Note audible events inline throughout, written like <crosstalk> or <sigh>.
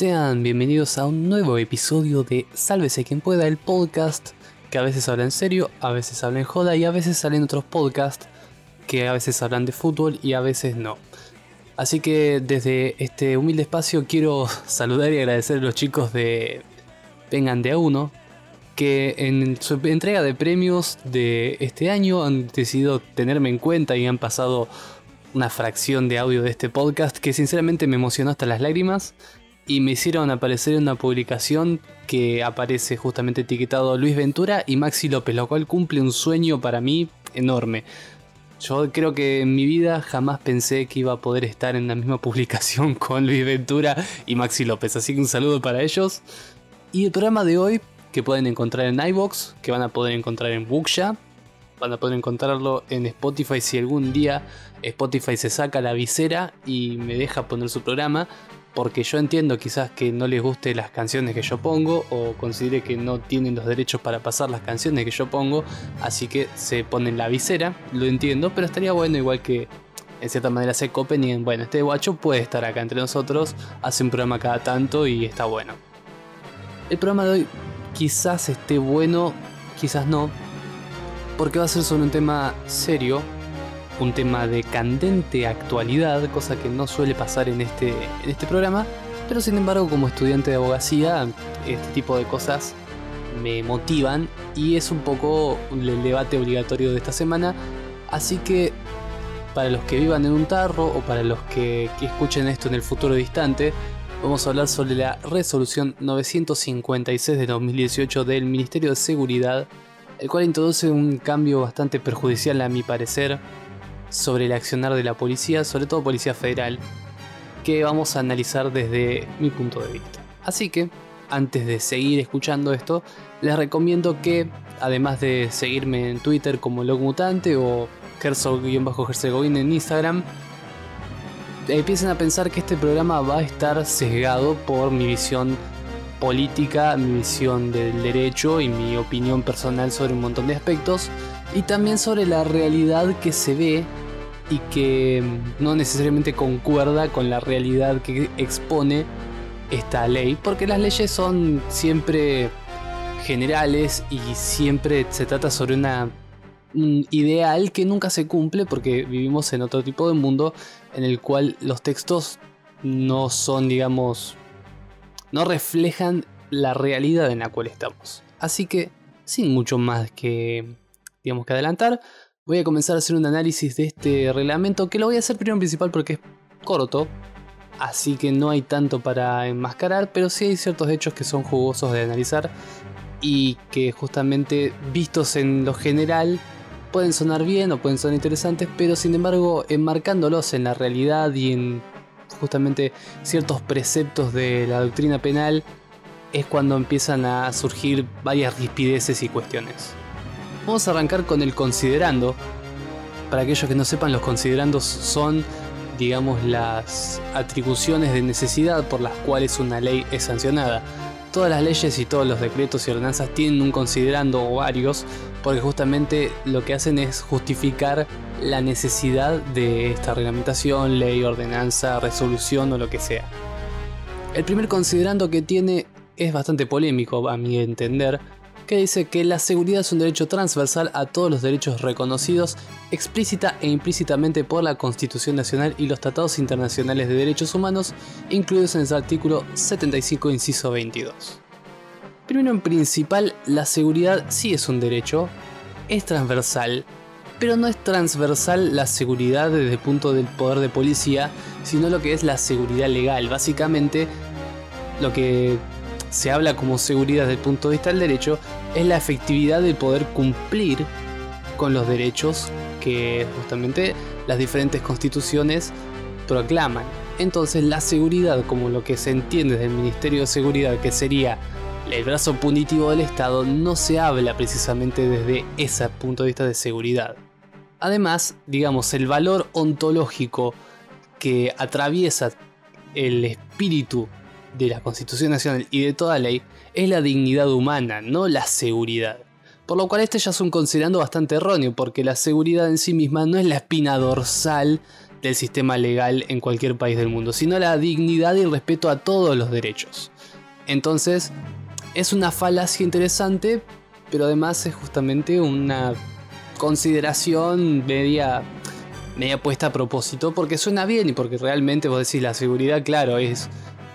Sean bienvenidos a un nuevo episodio de Sálvese quien pueda, el podcast que a veces habla en serio, a veces habla en joda y a veces salen otros podcasts que a veces hablan de fútbol y a veces no. Así que desde este humilde espacio quiero <laughs> saludar y agradecer a los chicos de Vengan de a uno que en su entrega de premios de este año han decidido tenerme en cuenta y han pasado una fracción de audio de este podcast que sinceramente me emocionó hasta las lágrimas y me hicieron aparecer en una publicación que aparece justamente etiquetado Luis Ventura y Maxi López, lo cual cumple un sueño para mí enorme. Yo creo que en mi vida jamás pensé que iba a poder estar en la misma <laughs> publicación con Luis Ventura y Maxi López, así que un saludo para ellos. Y el programa de hoy, que pueden encontrar en iBox, que van a poder encontrar en Booksha, van a poder encontrarlo en Spotify si algún día Spotify se saca la visera y me deja poner su programa porque yo entiendo quizás que no les guste las canciones que yo pongo o considere que no tienen los derechos para pasar las canciones que yo pongo, así que se ponen la visera, lo entiendo, pero estaría bueno igual que en cierta manera se copen y bueno, este guacho puede estar acá entre nosotros, hace un programa cada tanto y está bueno. El programa de hoy quizás esté bueno, quizás no, porque va a ser sobre un tema serio, un tema de candente actualidad, cosa que no suele pasar en este, en este programa, pero sin embargo como estudiante de abogacía este tipo de cosas me motivan y es un poco el debate obligatorio de esta semana, así que para los que vivan en un tarro o para los que, que escuchen esto en el futuro distante, vamos a hablar sobre la resolución 956 de 2018 del Ministerio de Seguridad, el cual introduce un cambio bastante perjudicial a mi parecer sobre el accionar de la policía, sobre todo policía federal, que vamos a analizar desde mi punto de vista. Así que, antes de seguir escuchando esto, les recomiendo que, además de seguirme en Twitter como Logmutante o Herzog-Herzegovina en Instagram, empiecen a pensar que este programa va a estar sesgado por mi visión política, mi visión del derecho y mi opinión personal sobre un montón de aspectos y también sobre la realidad que se ve y que no necesariamente concuerda con la realidad que expone esta ley, porque las leyes son siempre generales y siempre se trata sobre una un ideal que nunca se cumple porque vivimos en otro tipo de mundo en el cual los textos no son, digamos, no reflejan la realidad en la cual estamos. Así que, sin mucho más que, digamos, que adelantar, voy a comenzar a hacer un análisis de este reglamento que lo voy a hacer primero en principal porque es corto, así que no hay tanto para enmascarar, pero sí hay ciertos hechos que son jugosos de analizar y que justamente vistos en lo general pueden sonar bien o pueden sonar interesantes, pero sin embargo enmarcándolos en la realidad y en justamente ciertos preceptos de la doctrina penal es cuando empiezan a surgir varias rispideces y cuestiones. Vamos a arrancar con el considerando. Para aquellos que no sepan, los considerandos son, digamos, las atribuciones de necesidad por las cuales una ley es sancionada. Todas las leyes y todos los decretos y ordenanzas tienen un considerando o varios, porque justamente lo que hacen es justificar la necesidad de esta reglamentación, ley, ordenanza, resolución o lo que sea. El primer considerando que tiene es bastante polémico a mi entender, que dice que la seguridad es un derecho transversal a todos los derechos reconocidos explícita e implícitamente por la Constitución Nacional y los tratados internacionales de derechos humanos, incluidos en el artículo 75, inciso 22. Primero en principal, la seguridad sí es un derecho, es transversal, pero no es transversal la seguridad desde el punto del poder de policía, sino lo que es la seguridad legal. Básicamente, lo que se habla como seguridad desde el punto de vista del derecho es la efectividad de poder cumplir con los derechos que justamente las diferentes constituciones proclaman. Entonces la seguridad, como lo que se entiende del Ministerio de Seguridad, que sería el brazo punitivo del Estado, no se habla precisamente desde ese punto de vista de seguridad. Además, digamos, el valor ontológico que atraviesa el espíritu de la Constitución Nacional y de toda ley es la dignidad humana, no la seguridad. Por lo cual este ya es un considerando bastante erróneo, porque la seguridad en sí misma no es la espina dorsal del sistema legal en cualquier país del mundo, sino la dignidad y el respeto a todos los derechos. Entonces, es una falacia interesante, pero además es justamente una consideración media, media puesta a propósito, porque suena bien y porque realmente vos decís la seguridad, claro, es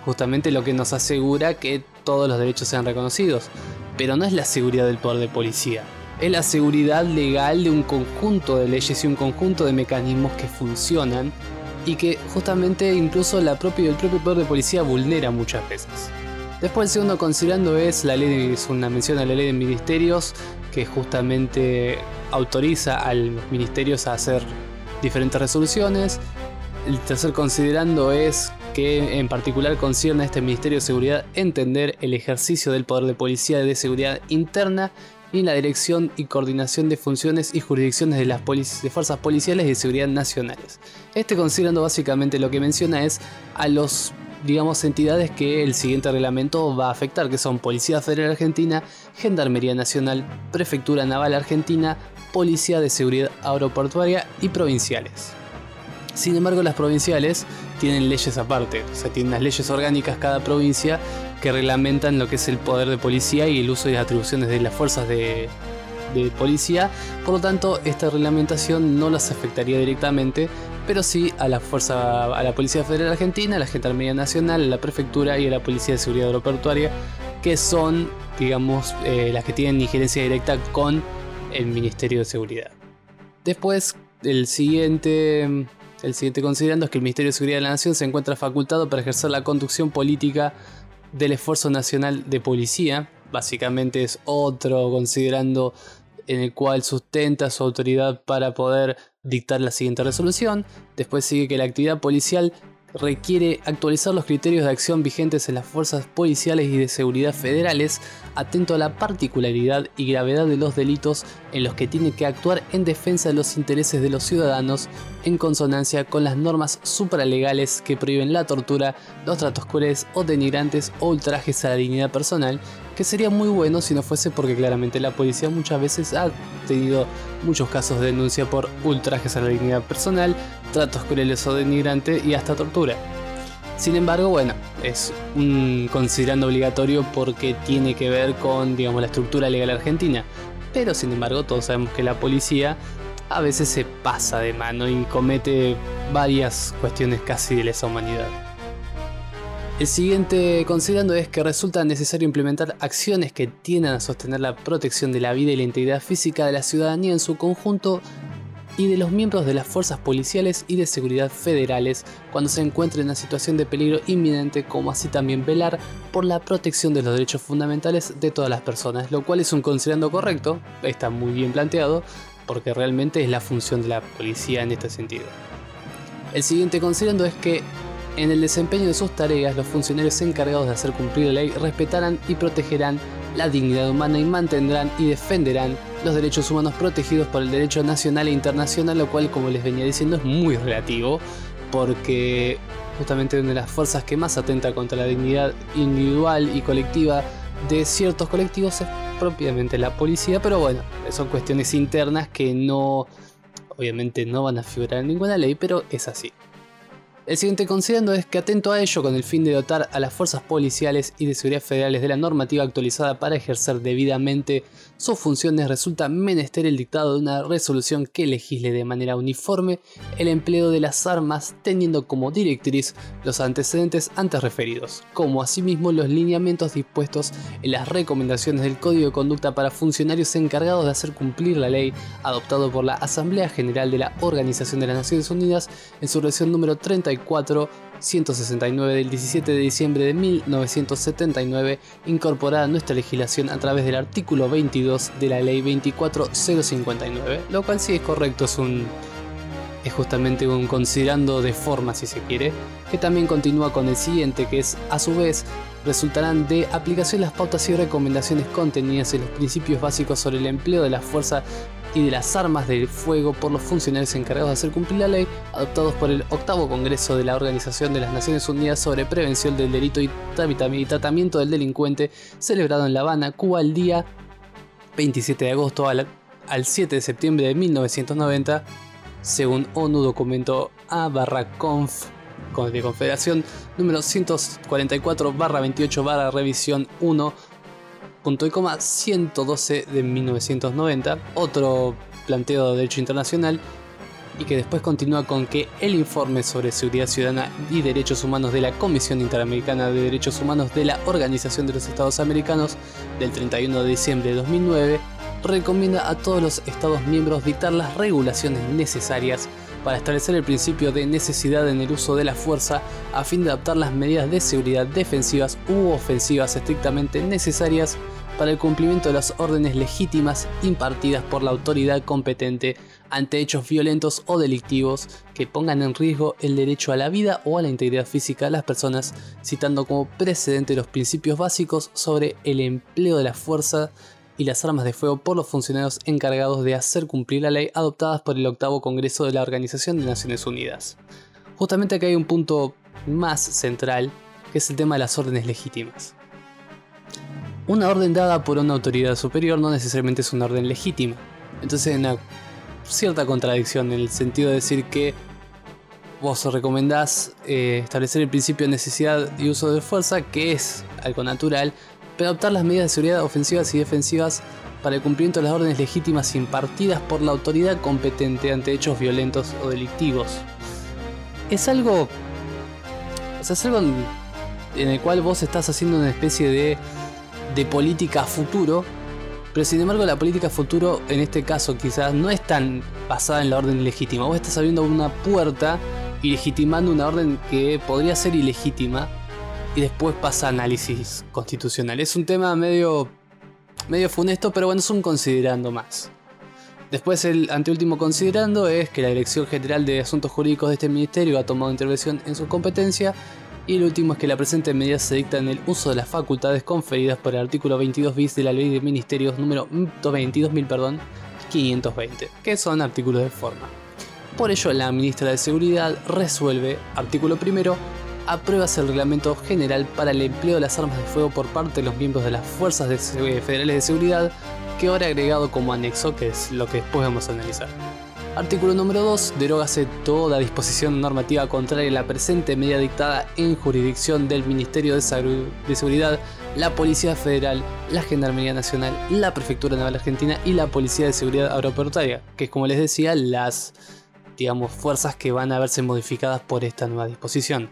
justamente lo que nos asegura que todos los derechos sean reconocidos. Pero no es la seguridad del poder de policía, es la seguridad legal de un conjunto de leyes y un conjunto de mecanismos que funcionan y que justamente incluso la propia, el propio poder de policía vulnera muchas veces. Después el segundo considerando es la ley, es una mención a la ley de ministerios que justamente autoriza a los ministerios a hacer diferentes resoluciones. El tercer considerando es que en particular concierne a este Ministerio de Seguridad entender el ejercicio del poder de policía de seguridad interna y la dirección y coordinación de funciones y jurisdicciones de las de fuerzas policiales de seguridad nacionales. Este considerando básicamente lo que menciona es a los digamos, entidades que el siguiente reglamento va a afectar, que son Policía Federal Argentina, Gendarmería Nacional, Prefectura Naval Argentina, Policía de Seguridad Aeroportuaria y provinciales. Sin embargo, las provinciales tienen leyes aparte, o sea, tienen las leyes orgánicas cada provincia que reglamentan lo que es el poder de policía y el uso y las atribuciones de las fuerzas de, policía. Por lo tanto, esta reglamentación no las afectaría directamente, pero sí a la fuerza, a la Policía Federal Argentina, a la Gendarmería Nacional, a la Prefectura y a la Policía de Seguridad Aeroportuaria, que son, digamos, eh, las que tienen injerencia directa con el Ministerio de Seguridad. Después, el siguiente el siguiente considerando es que el Ministerio de Seguridad de la Nación se encuentra facultado para ejercer la conducción política del esfuerzo nacional de policía. Básicamente es otro considerando en el cual sustenta su autoridad para poder dictar la siguiente resolución. Después sigue que la actividad policial requiere actualizar los criterios de acción vigentes en las fuerzas policiales y de seguridad federales, atento a la particularidad y gravedad de los delitos en los que tiene que actuar en defensa de los intereses de los ciudadanos, en consonancia con las normas supralegales que prohíben la tortura, los tratos crueles o denigrantes o ultrajes a la dignidad personal, que sería muy bueno si no fuese porque claramente la policía muchas veces ha tenido muchos casos de denuncia por ultrajes a la dignidad personal, tratos crueles o denigrantes y hasta tortura. Sin embargo, bueno, es un considerando obligatorio porque tiene que ver con, digamos, la estructura legal argentina. Pero sin embargo, todos sabemos que la policía a veces se pasa de mano y comete varias cuestiones casi de lesa humanidad. El siguiente considerando es que resulta necesario implementar acciones que tiendan a sostener la protección de la vida y la integridad física de la ciudadanía en su conjunto y de los miembros de las fuerzas policiales y de seguridad federales cuando se encuentren en una situación de peligro inminente, como así también velar por la protección de los derechos fundamentales de todas las personas, lo cual es un considerando correcto, está muy bien planteado, porque realmente es la función de la policía en este sentido. El siguiente considerando es que en el desempeño de sus tareas, los funcionarios encargados de hacer cumplir la ley respetarán y protegerán la dignidad humana y mantendrán y defenderán los derechos humanos protegidos por el derecho nacional e internacional, lo cual, como les venía diciendo, es muy relativo, porque justamente una de las fuerzas que más atenta contra la dignidad individual y colectiva de ciertos colectivos es propiamente la policía, pero bueno, son cuestiones internas que no, obviamente no van a figurar en ninguna ley, pero es así. El siguiente considerando es que atento a ello con el fin de dotar a las fuerzas policiales y de seguridad federales de la normativa actualizada para ejercer debidamente sus funciones resulta menester el dictado de una resolución que legisle de manera uniforme el empleo de las armas teniendo como directriz los antecedentes antes referidos, como asimismo los lineamientos dispuestos en las recomendaciones del Código de Conducta para funcionarios encargados de hacer cumplir la ley adoptado por la Asamblea General de la Organización de las Naciones Unidas en su versión número 30 169 del 17 de diciembre de 1979, incorporada a nuestra legislación a través del artículo 22 de la ley 24059, lo cual sí es correcto, es un es justamente un considerando de forma si se quiere, que también continúa con el siguiente que es a su vez resultarán de aplicación las pautas y recomendaciones contenidas en los principios básicos sobre el empleo de la fuerza y de las armas del fuego por los funcionarios encargados de hacer cumplir la ley, adoptados por el octavo Congreso de la Organización de las Naciones Unidas sobre Prevención del Delito y Tratamiento del Delincuente, celebrado en La Habana, Cuba, el día 27 de agosto al, 7 de septiembre de 1990, según ONU documento A barra conf de confederación número 144 barra 28 barra revisión 1 punto y coma 112 de 1990, otro planteo de derecho internacional y que después continúa con que el informe sobre seguridad ciudadana y derechos humanos de la Comisión Interamericana de Derechos Humanos de la Organización de los Estados Americanos del 31 de diciembre de 2009 recomienda a todos los Estados miembros dictar las regulaciones necesarias para establecer el principio de necesidad en el uso de la fuerza a fin de adaptar las medidas de seguridad defensivas u ofensivas estrictamente necesarias para el cumplimiento de las órdenes legítimas impartidas por la autoridad competente ante hechos violentos o delictivos que pongan en riesgo el derecho a la vida o a la integridad física de las personas, citando como precedente los principios básicos sobre el empleo de la fuerza y las armas de fuego por los funcionarios encargados de hacer cumplir la ley adoptadas por el octavo Congreso de la Organización de Naciones Unidas. Justamente aquí hay un punto más central, que es el tema de las órdenes legítimas. Una orden dada por una autoridad superior no necesariamente es una orden legítima. Entonces hay una cierta contradicción en el sentido de decir que vos recomendás eh, establecer el principio de necesidad y uso de fuerza, que es algo natural, pero adoptar las medidas de seguridad ofensivas y defensivas para el cumplimiento de las órdenes legítimas impartidas por la autoridad competente ante hechos violentos o delictivos. Es algo... O sea, es algo en el cual vos estás haciendo una especie de de política futuro, pero sin embargo la política futuro en este caso quizás no es tan basada en la orden ilegítima. Vos estás abriendo una puerta y legitimando una orden que podría ser ilegítima y después pasa análisis constitucional. Es un tema medio, medio funesto, pero bueno, es un considerando más. Después el anteúltimo considerando es que la Dirección General de Asuntos Jurídicos de este ministerio ha tomado intervención en su competencia y el último es que la presente medida se dicta en el uso de las facultades conferidas por el artículo 22 bis de la Ley de Ministerios número 22.000, perdón, 520, que son artículos de forma. Por ello, la ministra de Seguridad resuelve, artículo primero, aprueba el reglamento general para el empleo de las armas de fuego por parte de los miembros de las Fuerzas Federales de Seguridad, que ahora agregado como anexo, que es lo que después vamos a analizar. Artículo número 2. Derógase toda disposición normativa contraria a la presente medida dictada en jurisdicción del Ministerio de, Seguridad, la Policía Federal, la Gendarmería Nacional, la Prefectura Naval Argentina y la Policía de Seguridad Aeroportuaria, que es como les decía, las digamos, fuerzas que van a verse modificadas por esta nueva disposición.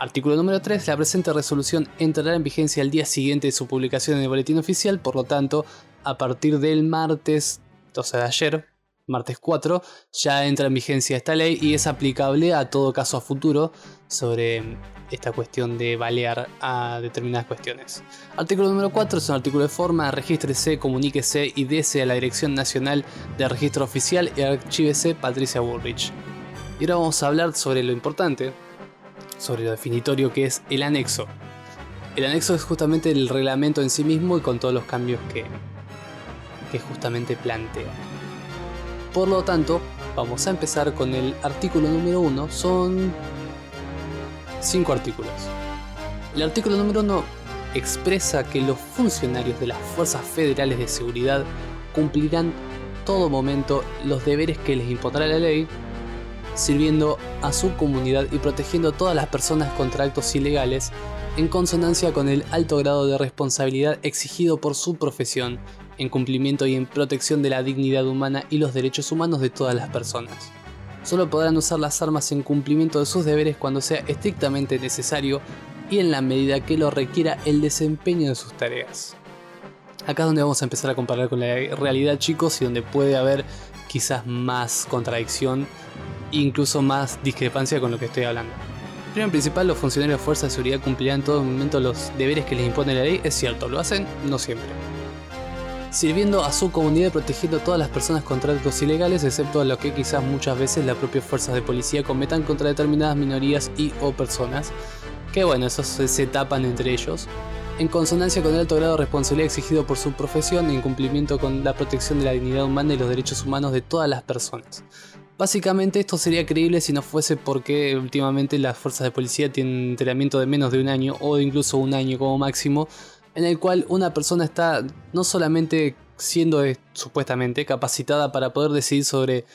Artículo número 3. La presente resolución entrará en vigencia el día siguiente de su publicación en el boletín oficial, por lo tanto, a partir del martes, o sea de ayer, martes 4, ya entra en vigencia esta ley y es aplicable a todo caso a futuro sobre esta cuestión de balear a determinadas cuestiones. Artículo número 4 es un artículo de forma, regístrese, comuníquese y dese a la Dirección Nacional de Registro Oficial y archívese Patricia Bullrich. Y ahora vamos a hablar sobre lo importante, sobre lo definitorio que es el anexo. El anexo es justamente el reglamento en sí mismo y con todos los cambios que, que justamente plantea. Por lo tanto, vamos a empezar con el artículo número 1. Son 5 artículos. El artículo número 1 expresa que los funcionarios de las Fuerzas Federales de Seguridad cumplirán todo momento los deberes que les impondrá la ley, sirviendo a su comunidad y protegiendo a todas las personas contra actos ilegales, en consonancia con el alto grado de responsabilidad exigido por su profesión en cumplimiento y en protección de la dignidad humana y los derechos humanos de todas las personas. Solo podrán usar las armas en cumplimiento de sus deberes cuando sea estrictamente necesario y en la medida que lo requiera el desempeño de sus tareas. Acá es donde vamos a empezar a comparar con la realidad chicos y donde puede haber quizás más contradicción incluso más discrepancia con lo que estoy hablando. Primero en principal, los funcionarios de fuerza de seguridad cumplirán en todo momento los deberes que les impone la ley, es cierto, lo hacen, no siempre sirviendo a su comunidad y protegiendo a todas las personas contra actos ilegales, excepto a lo que quizás muchas veces las propias fuerzas de policía cometan contra determinadas minorías y o personas, que bueno, esos se, tapan entre ellos, en consonancia con el alto grado de responsabilidad exigido por su profesión en cumplimiento con la protección de la dignidad humana y los derechos humanos de todas las personas. Básicamente esto sería creíble si no fuese porque últimamente las fuerzas de policía tienen entrenamiento de menos de un año o incluso un año como máximo en el cual una persona está no solamente siendo eh, supuestamente capacitada para poder decidir sobre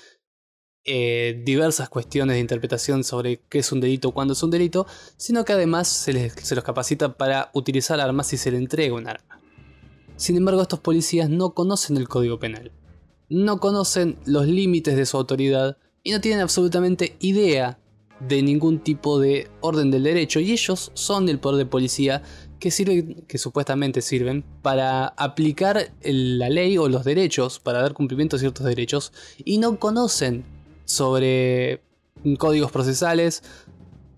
eh, diversas cuestiones de interpretación sobre qué es un delito, cuándo es un delito, sino que además se, se los capacita para utilizar armas si se le entrega un arma. Sin embargo, estos policías no conocen el código penal, no conocen los límites de su autoridad y no tienen absolutamente idea de ningún tipo de orden del derecho y ellos son el poder de policía que, sirven, que supuestamente sirven para aplicar la ley o los derechos, para dar cumplimiento a ciertos derechos y no conocen sobre códigos procesales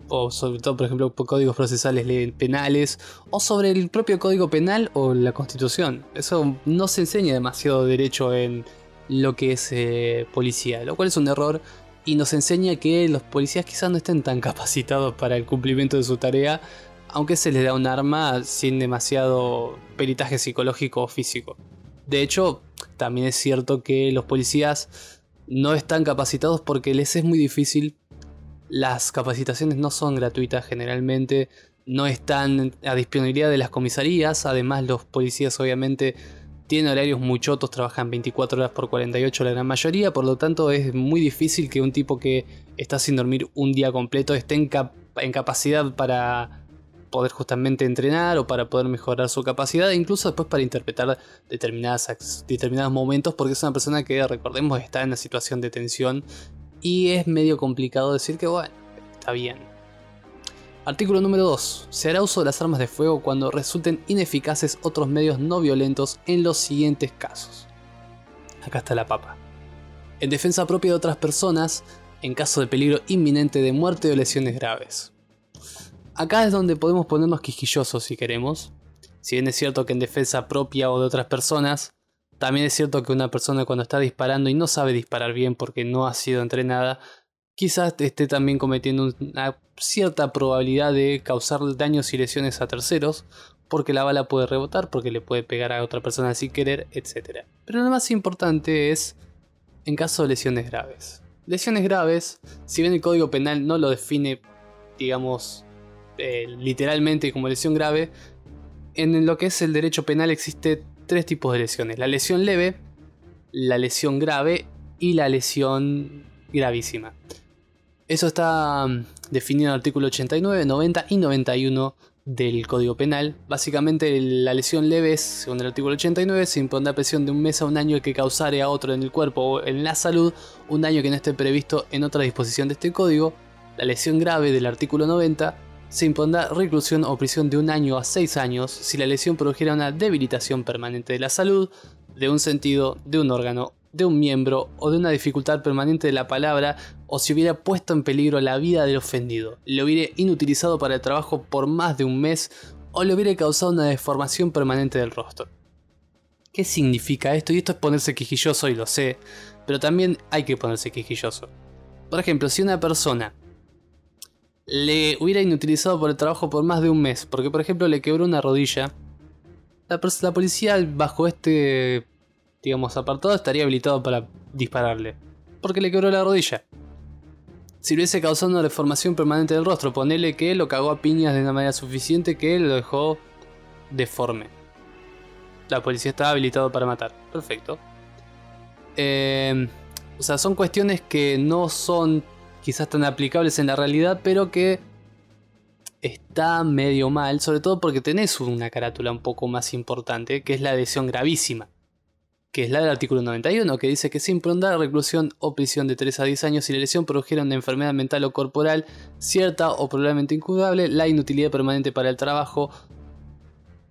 o sobre todo por ejemplo códigos procesales penales o sobre el propio código penal o la constitución. Eso no se enseña demasiado derecho en lo que es eh, policía, lo cual es un error y nos enseña que los policías quizás no estén tan <laughs> capacitados para el cumplimiento de su tarea, aunque se les da un arma sin demasiado peritaje psicológico o físico. De hecho, también es cierto que los policías no están capacitados porque les es muy difícil. Las capacitaciones no son gratuitas generalmente, no están a disponibilidad de las comisarías, además los policías obviamente tiene horarios muy chotos, trabajan 24 horas por 48 la gran mayoría, por lo tanto es muy difícil que un tipo que está sin dormir un día completo esté en, capacidad para poder justamente entrenar o para poder mejorar su capacidad, incluso después para interpretar determinados momentos, porque es una persona que, recordemos, está en una situación de tensión y es medio complicado decir que, bueno, está bien. Artículo número 2. Se hará uso de las armas de fuego cuando resulten ineficaces otros medios no violentos en los siguientes casos. Acá está la papa. En defensa propia de otras personas, en caso de peligro inminente de muerte o lesiones graves. Acá es donde podemos ponernos quisquillosos si queremos. Si bien es cierto que en defensa propia o de otras personas, también es cierto que una persona cuando está disparando y no sabe disparar bien porque no ha sido entrenada, quizás esté también cometiendo una cierta probabilidad de causar daños y lesiones a terceros, porque la bala puede rebotar, porque le puede pegar a otra persona sin querer, etc. Pero lo más importante es en caso de lesiones graves. Lesiones graves, si bien el Código Penal no lo define, digamos, eh, literalmente como lesión grave, en lo que es el derecho penal existe tres tipos de lesiones. La lesión leve, la lesión grave y la lesión gravísima. Eso está mm, definido en el artículo 89, 90 y 91 del Código Penal. Básicamente la lesión leve es, según el artículo 89, se impondrá presión de un mes a un año que causare a otro en el cuerpo o en la salud un daño que no esté previsto en otra disposición de este código. La lesión grave del artículo 90 se impondrá reclusión o prisión de un año a seis años si la lesión produjera una debilitación permanente de la salud, de un sentido, de un órgano de un miembro o de una dificultad permanente de la palabra o si hubiera puesto en peligro la vida del ofendido, lo hubiera inutilizado para el trabajo por más de un mes o le hubiera causado una deformación permanente del rostro. ¿Qué significa esto? Y esto es ponerse quejilloso y lo sé, pero también hay que ponerse quejilloso. Por ejemplo, si una persona le hubiera inutilizado por el trabajo por más de un mes, porque por ejemplo le quebró una rodilla, la, la policía bajo este digamos, apartado, estaría habilitado para dispararle. Porque le quebró la rodilla. Si hubiese causado una deformación permanente del rostro, ponele que lo cagó a piñas de una manera suficiente que lo dejó deforme. La policía estaba habilitado para matar. Perfecto. Eh, o sea, son cuestiones que no son quizás tan aplicables en la realidad, pero que está medio mal, sobre todo porque tenés una carátula un poco más importante, que es la lesión gravísima que es la del artículo 91, que dice que se impondrá reclusión o prisión de 3 a 10 años si la lesión produjera una enfermedad mental o corporal cierta o probablemente incurable, la inutilidad permanente para el trabajo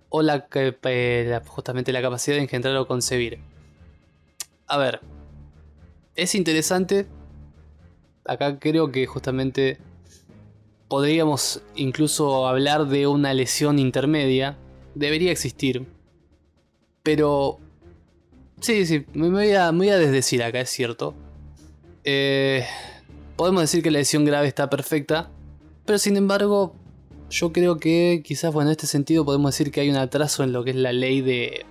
o la, justamente la capacidad de engendrar o concebir. A ver, es interesante. Acá creo que justamente podríamos incluso hablar de una lesión intermedia. Debería existir. Pero Sí, sí, me voy a, desdecir acá, es cierto. Eh, podemos decir que la lesión grave está perfecta, pero sin embargo, yo creo que quizás, bueno, en este sentido podemos decir que hay un atraso en lo que es la ley de,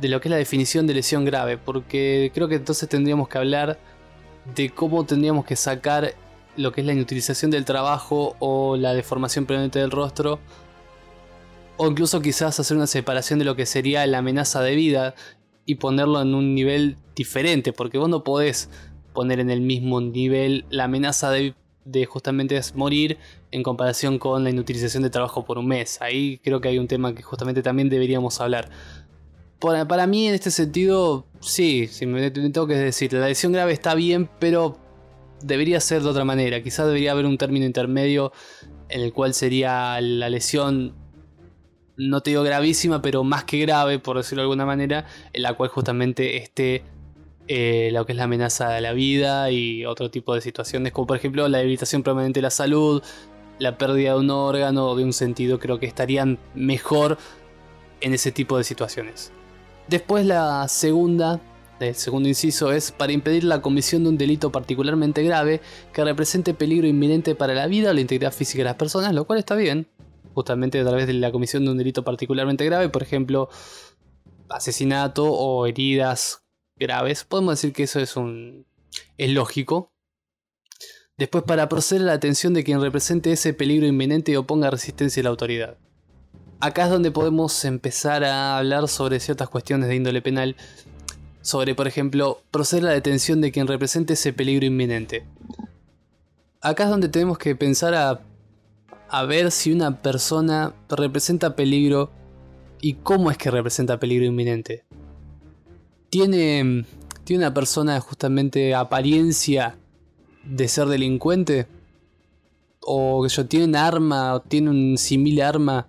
de lo que es la definición de lesión grave, porque creo que entonces tendríamos que hablar de cómo tendríamos que sacar lo que es la inutilización del trabajo o la deformación permanente del rostro, o incluso quizás hacer una separación de lo que sería la amenaza de vida y ponerlo en un nivel diferente, porque vos no podés poner en el mismo nivel la amenaza de, justamente morir en comparación con la inutilización de trabajo por un mes. Ahí creo que hay un tema que justamente también deberíamos hablar. Para, para mí en este sentido, sí, si me tengo que decir, la lesión grave está bien, pero debería ser de otra manera. Quizás debería haber un término intermedio en el cual sería la lesión, no te digo gravísima, pero más que grave, por decirlo de alguna manera, en la cual justamente esté eh, lo que es la amenaza de la vida y otro tipo de situaciones, como por ejemplo la debilitación permanente de la salud, la pérdida de un órgano o de un sentido, creo que estarían mejor en ese tipo de situaciones. Después la segunda el segundo inciso es para impedir la comisión de un delito particularmente grave que represente peligro inminente para la vida o la integridad física de las personas, lo cual está bien, justamente a través de la comisión de un delito particularmente grave, por ejemplo, asesinato o heridas graves. Podemos decir que eso es un es lógico. Después para proceder a la atención de quien represente ese peligro inminente y oponga resistencia a la autoridad. Acá es donde podemos empezar a hablar sobre ciertas cuestiones de índole penal sobre, por ejemplo, proceder a la detención de quien represente ese peligro inminente. Acá es donde tenemos que pensar a, a ver si una persona representa peligro y cómo es que representa peligro inminente. ¿Tiene, ¿Tiene una persona justamente apariencia de ser delincuente? ¿O que yo tiene un arma o tiene un simil arma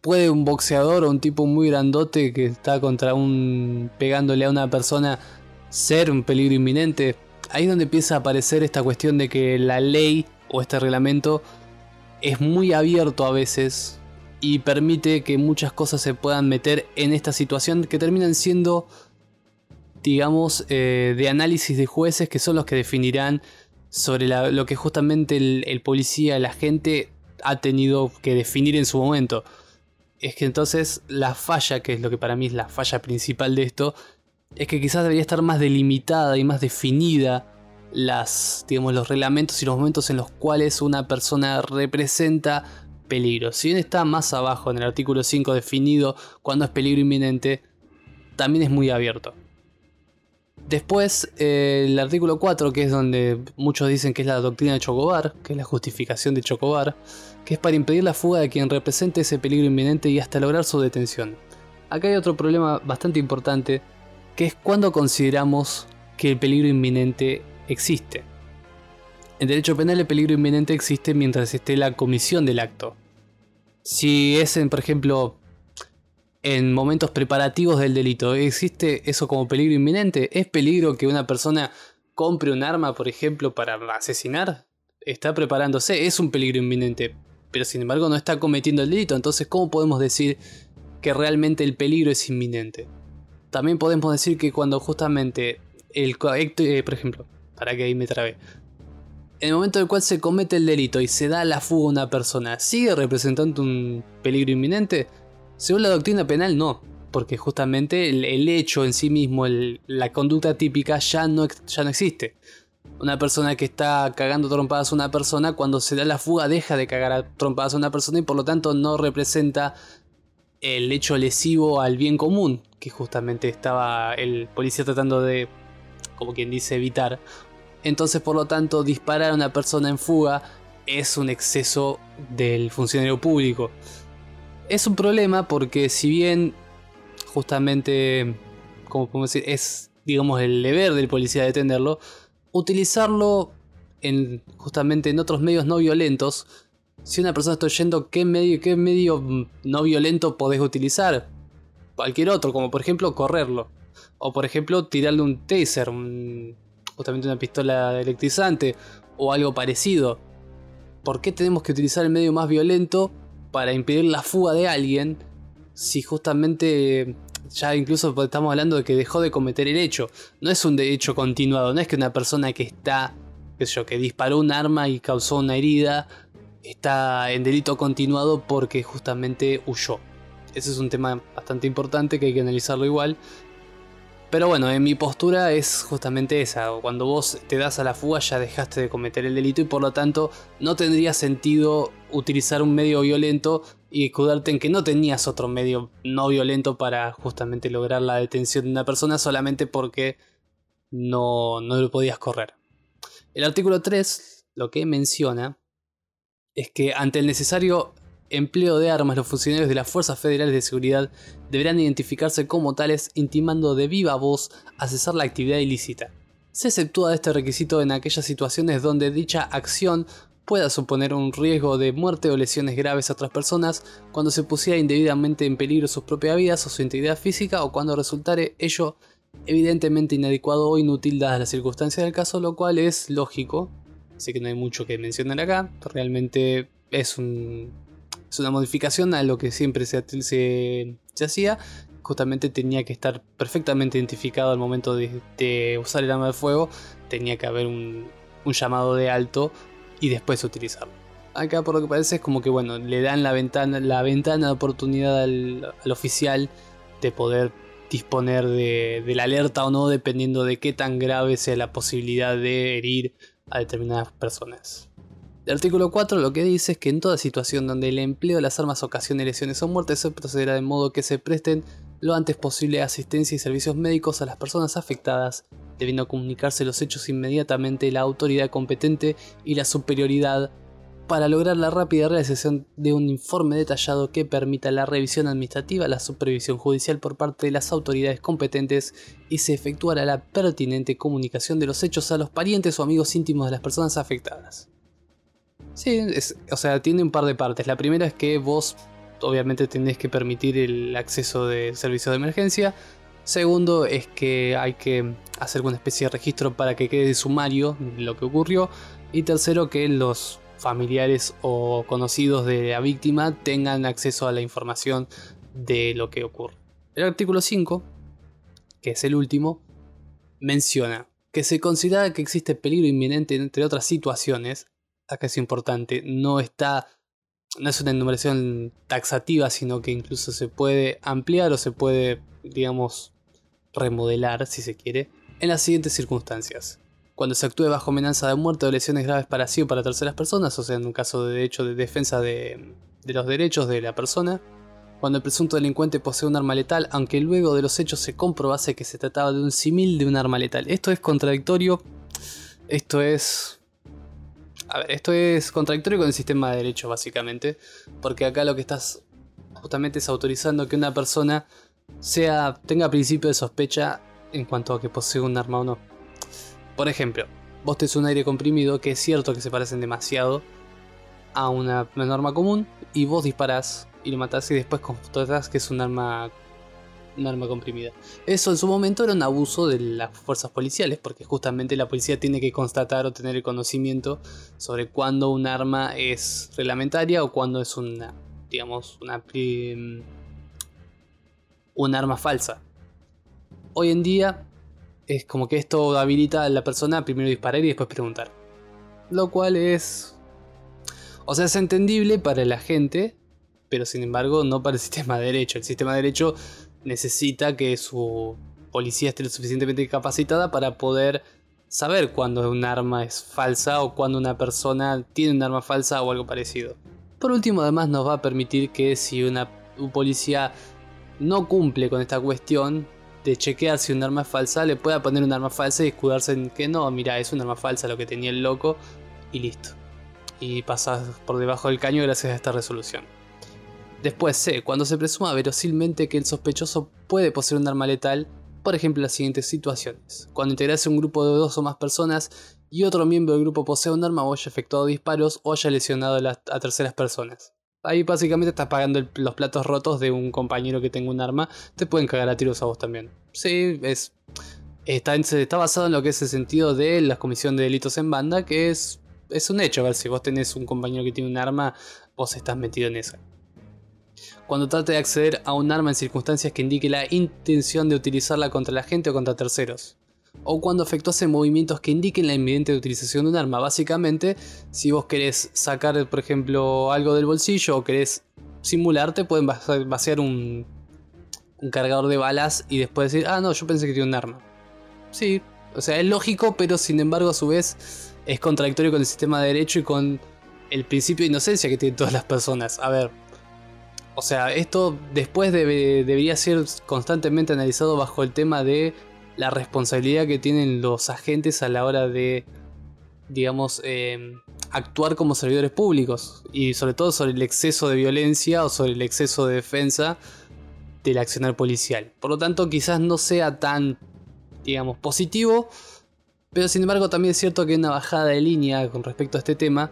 ¿Puede un boxeador o un tipo muy grandote que está contra un. pegándole a una persona ser un peligro inminente? Ahí es donde empieza a aparecer esta cuestión de que la ley o este reglamento es muy abierto a veces y permite que muchas cosas se puedan meter en esta situación que terminan siendo, digamos, eh, de análisis de jueces que son los que definirán sobre lo que justamente el, el policía, el agente ha tenido que definir en su momento. Es que entonces la falla, que es lo que para mí es la falla principal de esto, es que quizás debería estar más delimitada y más definida las, digamos, los reglamentos y los momentos en los cuales una persona representa peligro. Si bien está más abajo en el artículo 5 definido cuando es peligro inminente, también es muy abierto. Después, eh, el artículo 4, que es donde muchos dicen que es la doctrina de Chocobar, que es la justificación de Chocobar, que es para impedir la fuga de quien represente ese peligro inminente y hasta lograr su detención. Acá hay otro problema bastante importante, que es cuando consideramos que el peligro inminente existe. En derecho penal el peligro inminente existe mientras esté la comisión del acto. Si es, en, por ejemplo, en momentos preparativos del delito, ¿existe eso como peligro inminente? ¿Es peligro que una persona compre un arma, por ejemplo, para asesinar? Está preparándose, es un peligro inminente pero sin embargo no está cometiendo el delito. Entonces, ¿cómo podemos decir que realmente el peligro es inminente? También podemos decir que cuando justamente el eh, por ejemplo, para que ahí me trabe. En el momento en el cual se comete el delito y se da la fuga a una persona, ¿sigue representando un peligro inminente? Según la doctrina penal, no. Porque justamente el, hecho en sí mismo, la conducta típica, ya no, ya no existe. Una persona que está cagando trompadas a una persona, cuando se da la fuga deja de cagar trompadas a una persona y por lo tanto no representa el hecho lesivo al bien común, que justamente estaba el policía tratando de, como quien dice, evitar. Entonces, por lo tanto, disparar a una persona en fuga es un exceso del funcionario público. Es un problema porque si bien justamente, como podemos decir, es digamos el deber del policía detenerlo, utilizarlo en, justamente en otros medios no violentos. Si una persona está oyendo qué medio, qué medio no violento podés utilizar. Cualquier otro, como por ejemplo correrlo. O por ejemplo tirarle un taser, justamente una pistola electrizante o algo parecido. ¿Por qué tenemos que utilizar el medio más violento para impedir la fuga de alguien si justamente ya incluso estamos hablando de que dejó de cometer el hecho. No es un hecho continuado, no es que una persona que está, qué sé yo, que disparó un arma y causó una herida, está en delito continuado porque justamente huyó. Ese es un tema bastante importante que hay que analizarlo igual. Pero bueno, en mi postura es justamente esa. Cuando vos te das a la fuga ya dejaste de cometer el delito y por lo tanto no tendría sentido utilizar un medio violento y escudarte en que no tenías otro medio no violento para justamente lograr la detención de una persona solamente porque no, no lo podías correr. El artículo 3 lo que menciona es que ante el necesario empleo de armas, los funcionarios de las Fuerzas Federales de Seguridad deberán identificarse como tales, intimando de viva voz a cesar la actividad ilícita. Se exceptúa de este requisito en aquellas situaciones donde dicha acción pueda suponer un riesgo de muerte o lesiones graves a otras personas, cuando se pusiera indebidamente en peligro sus propias vidas o su integridad física o cuando resultare ello evidentemente inadecuado o inútil dadas las circunstancias del caso, lo cual es lógico, así que no hay mucho que mencionar acá, realmente es, un, es una modificación a lo que siempre se, hacía, justamente tenía que estar perfectamente identificado al momento de, usar el arma de fuego, tenía que haber un, llamado de alto y después utilizarlo. Acá por lo que parece es como que bueno, le dan la ventana, la de oportunidad al, oficial de poder disponer de, la alerta o no, dependiendo de qué tan grave sea la posibilidad de herir a determinadas personas. El artículo 4 lo que dice es que en toda situación donde el empleo de las armas ocasione lesiones o muertes se procederá de modo que se presten lo antes posible asistencia y servicios médicos a las personas afectadas debiendo comunicarse los hechos inmediatamente la autoridad competente y la superioridad para lograr la rápida realización de un informe detallado que permita la revisión administrativa, la supervisión judicial por parte de las autoridades competentes y se efectuará la pertinente comunicación de los hechos a los parientes o amigos íntimos de las personas afectadas. Sí, o sea, tiene un par de partes. La primera es que vos obviamente tenés que permitir el acceso de servicios de emergencia. Segundo es que hay que hacer una especie de registro para que quede sumario lo que ocurrió. Y tercero, que los familiares o conocidos de la víctima tengan acceso a la información de lo que ocurre. El artículo 5, que es el último, menciona que se considera que existe peligro inminente entre otras situaciones. Acá es importante, no está no es una enumeración taxativa, sino que incluso se puede ampliar o se puede, digamos, remodelar, si se quiere, en las siguientes circunstancias. Cuando se actúe bajo amenaza de muerte o lesiones graves para sí o para terceras personas, o sea, en un caso de derecho de defensa de, los derechos de la persona. Cuando el presunto delincuente posee un arma letal, aunque luego de los hechos se comprobase que se trataba de un simil de un arma letal. Esto es contradictorio. Esto es. A ver, esto es contradictorio con el sistema de derecho, básicamente. Porque acá lo que estás justamente es autorizando que una persona tenga principio de sospecha en cuanto a que posee un arma o no. Por ejemplo, vos tenés un aire comprimido que es cierto que se parecen demasiado a una, arma común y vos disparás y lo matás y después constatás que es un arma un arma comprimida. Eso en su momento era un abuso de las fuerzas policiales, porque justamente la policía tiene que constatar o tener el conocimiento sobre cuándo un arma es reglamentaria o cuándo es una, digamos, una, un arma falsa. Hoy en día es como que esto habilita a la persona a primero disparar y después preguntar. Lo cual es... O sea, es entendible para la gente, pero sin embargo no para el <laughs> sistema de derecho. El sistema de derecho necesita que su policía esté lo suficientemente capacitada para poder saber cuándo un arma es falsa o cuando una persona tiene un arma falsa o algo parecido. Por último, además nos va a permitir que si una, un policía no cumple con esta cuestión de chequear si un arma es falsa, le pueda poner un arma falsa y escudarse en que no, mira, es un arma falsa lo que tenía el loco y listo. Y pasas por debajo del caño gracias a esta resolución. Después C, cuando se presuma verosilmente que el sospechoso puede poseer un arma letal, por ejemplo las siguientes situaciones. Cuando integrase un grupo de dos o más personas y otro miembro del grupo posee un arma o haya efectuado disparos o haya lesionado a terceras personas. Ahí básicamente estás pagando los platos rotos de un compañero que tenga un arma. Te pueden cagar a tiros a vos también. Sí, es. Está, está basado en lo que es el sentido de la comisión de delitos en banda, que es, es un hecho. A ver, si vos tenés un compañero que tiene un arma, vos estás metido en esa. Cuando trate de acceder a un arma en circunstancias que indique la intención de utilizarla contra la gente o contra terceros o cuando efectuase movimientos que indiquen la inminente utilización de un arma. Básicamente, si vos querés sacar, por ejemplo, algo del bolsillo o querés simularte, pueden vaciar un, un cargador de balas y después decir, ah, no, yo pensé que tiene un arma. Sí, o sea, es lógico, pero sin embargo, a su vez, es contradictorio con el sistema de derecho y con el principio de inocencia que tienen todas las personas. A ver, o sea, esto después debería ser constantemente analizado bajo el tema de la responsabilidad que tienen los agentes a la hora de, digamos, em, actuar como servidores públicos y sobre todo sobre el exceso de violencia o sobre el exceso de defensa del accionar policial. Por lo tanto, quizás no sea tan, digamos, positivo, pero sin embargo también es cierto que hay una bajada de línea con respecto a este tema.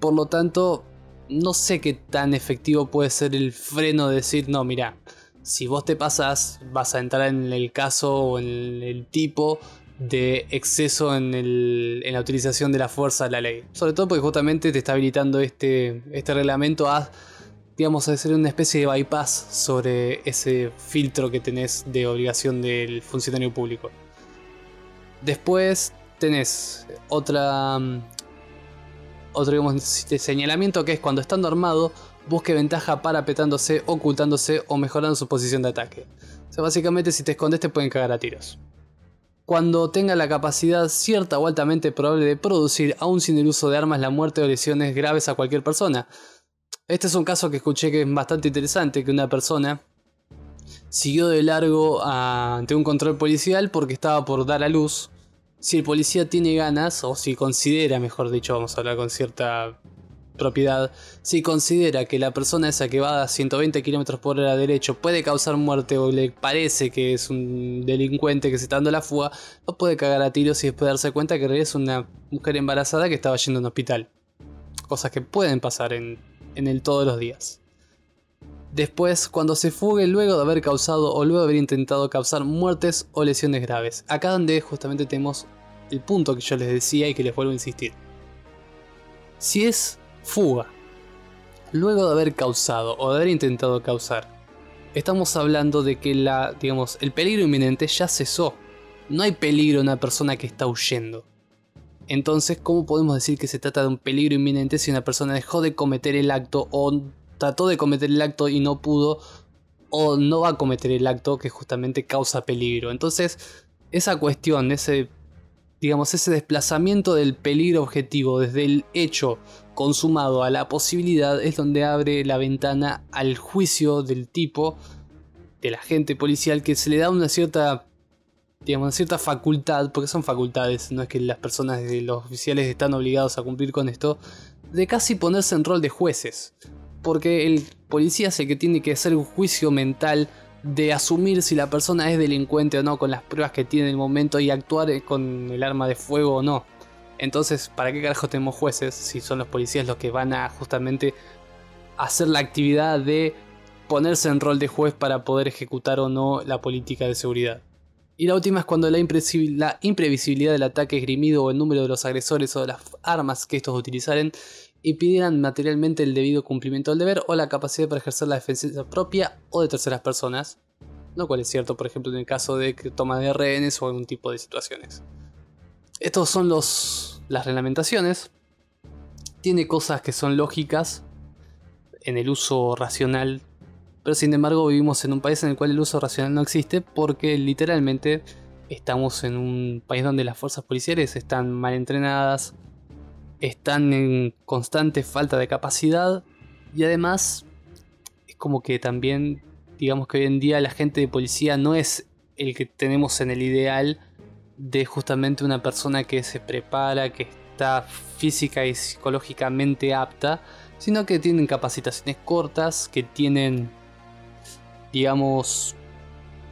Por lo tanto, no sé qué tan efectivo puede ser el freno de decir, no, mira, si vos te pasas, vas a entrar en el caso o en el tipo de exceso en, la utilización de la fuerza de la ley. Sobre todo porque justamente te está habilitando este, este reglamento a, digamos, hacer una especie de bypass sobre ese filtro que tenés de obligación del funcionario público. Después tenés otra, otro digamos, señalamiento que es cuando estando armado busque ventaja parapetándose, ocultándose o mejorando su posición de ataque. O sea, básicamente si te escondes te pueden cagar a tiros. Cuando tenga la capacidad cierta o altamente probable de producir, aún sin el uso de armas, la muerte o lesiones graves a cualquier persona. Este es un caso que escuché que es bastante interesante, que una persona siguió de largo ante un control policial porque estaba por dar a luz. Si el policía tiene ganas, o si considera, mejor dicho, vamos a hablar con cierta propiedad, si considera que la persona esa que va a 120 km por hora derecho puede causar muerte o le parece que es un delincuente que se está dando la fuga, no puede cagar a tiros y después darse cuenta que es una mujer embarazada que estaba yendo a un hospital. Cosas que pueden pasar en, en el todos los días. Después, cuando se fugue luego de haber causado o luego de haber intentado causar muertes o lesiones graves. Acá donde justamente tenemos el punto que yo les decía y que les vuelvo a insistir. Si es fuga. Luego de haber causado o de haber intentado causar, estamos hablando de que la, digamos, el peligro inminente ya cesó. No hay peligro en una persona que está huyendo. Entonces, ¿cómo podemos decir que se trata de un peligro inminente si una persona dejó de cometer el acto o trató de cometer el acto y no pudo o no va a cometer el acto que justamente causa peligro? Entonces, esa cuestión, ese digamos ese desplazamiento del peligro objetivo desde el hecho consumado a la posibilidad es donde abre la ventana al juicio del tipo, del agente policial, que se le da una cierta, digamos, una cierta facultad, porque son facultades, no es que las personas, los oficiales están obligados a cumplir con esto, de casi ponerse en rol de jueces. Porque el policía es el que tiene que hacer un juicio mental de asumir si la persona es delincuente o no con las pruebas que tiene en el momento y actuar con el arma de fuego o no. Entonces, ¿para qué carajo tenemos jueces si son los policías los que van a justamente hacer la actividad de ponerse en rol de juez para poder ejecutar o no la política de seguridad? Y la última es cuando la, imprevisibilidad del ataque esgrimido o el número de los agresores o de las armas que estos utilizaren impidieran materialmente el debido cumplimiento del deber o la capacidad para ejercer la defensa propia o de terceras personas, lo cual es cierto por ejemplo en el caso de toma de rehenes o algún tipo de situaciones. Estos son los, las reglamentaciones. Tiene cosas que son lógicas en el uso racional, pero sin embargo vivimos en un país en el cual el uso racional no existe porque literalmente estamos en un país donde las fuerzas policiales están mal entrenadas, están en constante falta de capacidad y además es como que también digamos que hoy en día la gente de policía no es el que tenemos en el ideal de justamente una persona que se prepara, que está física y psicológicamente apta, sino que tienen capacitaciones cortas, que tienen, digamos,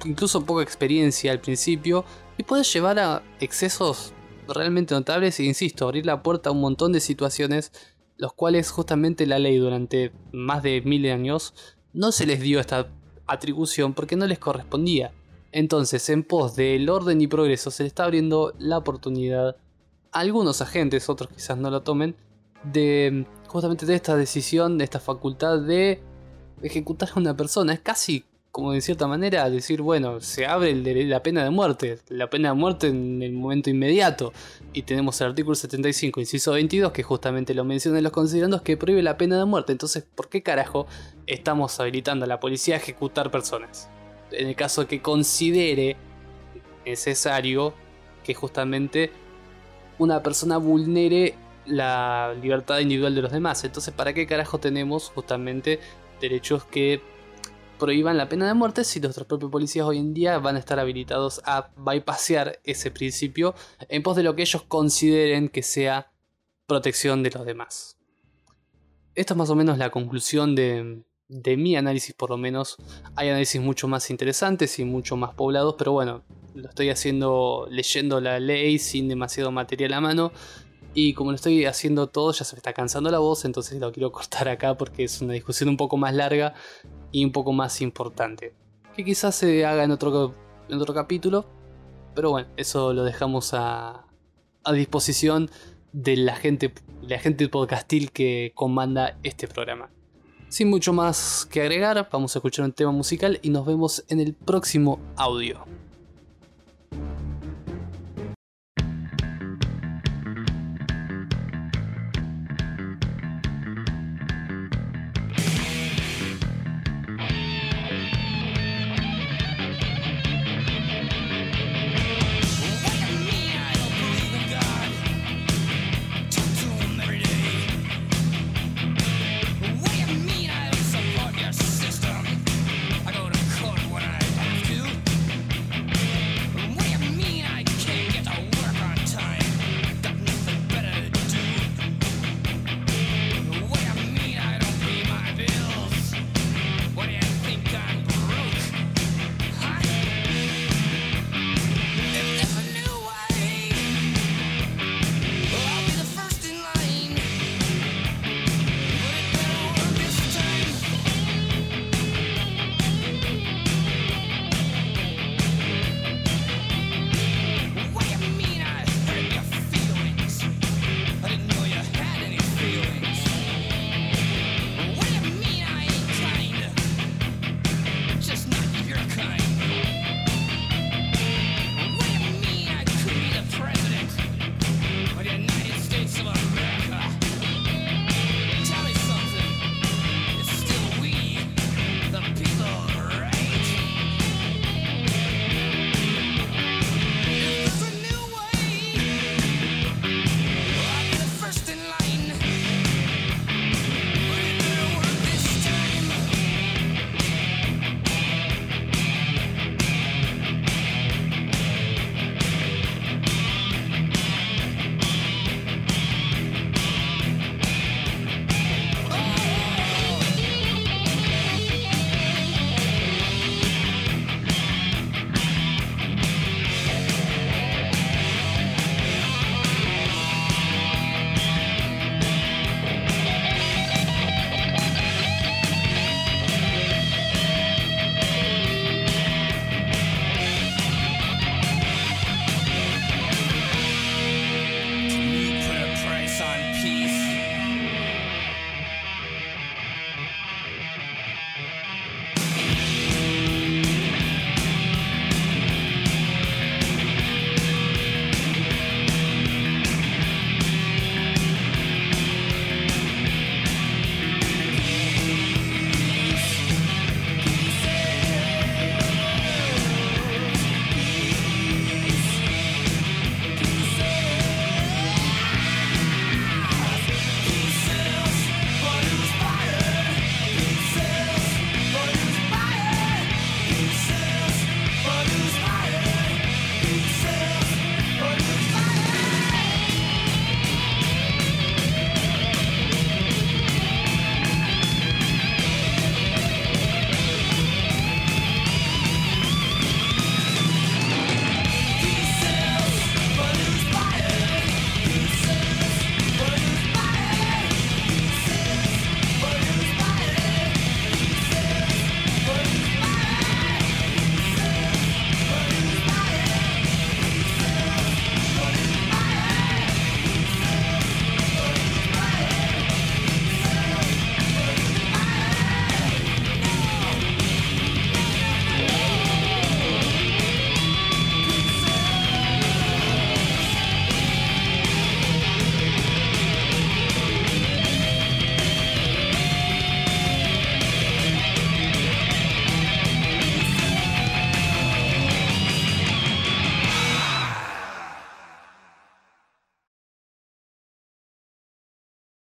incluso poca experiencia al principio, y puede llevar a excesos realmente notables e insisto, abrir la puerta a un montón de situaciones los cuales justamente la ley durante más de mil años no se les dio esta atribución porque no les correspondía. Entonces, en pos del orden y progreso, se le está abriendo la oportunidad a algunos agentes, otros quizás no lo tomen, de justamente de esta decisión, de esta facultad de ejecutar a una persona. Es casi como de cierta manera decir, bueno, se abre la pena de muerte, la pena de muerte en el momento inmediato. Y tenemos el artículo 75, inciso 22, que justamente lo menciona en los considerandos, que prohíbe la pena de muerte. Entonces, ¿por qué carajo estamos habilitando a la policía a ejecutar personas? en el caso que considere necesario que justamente una persona vulnere la libertad individual de los demás. Entonces, ¿para qué carajo tenemos justamente derechos que prohíban la pena de muerte si nuestros propios policías hoy en día van a estar habilitados a bypassear ese principio en pos de lo que ellos consideren que sea protección de los demás. Esto es más o menos la conclusión de, de mi análisis por lo menos. Hay análisis mucho más interesantes y mucho más poblados, pero bueno, lo estoy haciendo leyendo la ley sin demasiado material a mano. Y como lo estoy haciendo todo, ya se me está cansando la voz, entonces lo quiero <laughs> cortar acá porque es una discusión un poco más larga y un poco más importante. Que quizás se haga en otro, en otro capítulo, pero bueno, eso lo dejamos a, a disposición de la gente, la gente podcastil que comanda este programa. Sin mucho más que agregar, vamos a escuchar un tema musical y nos vemos en el próximo audio.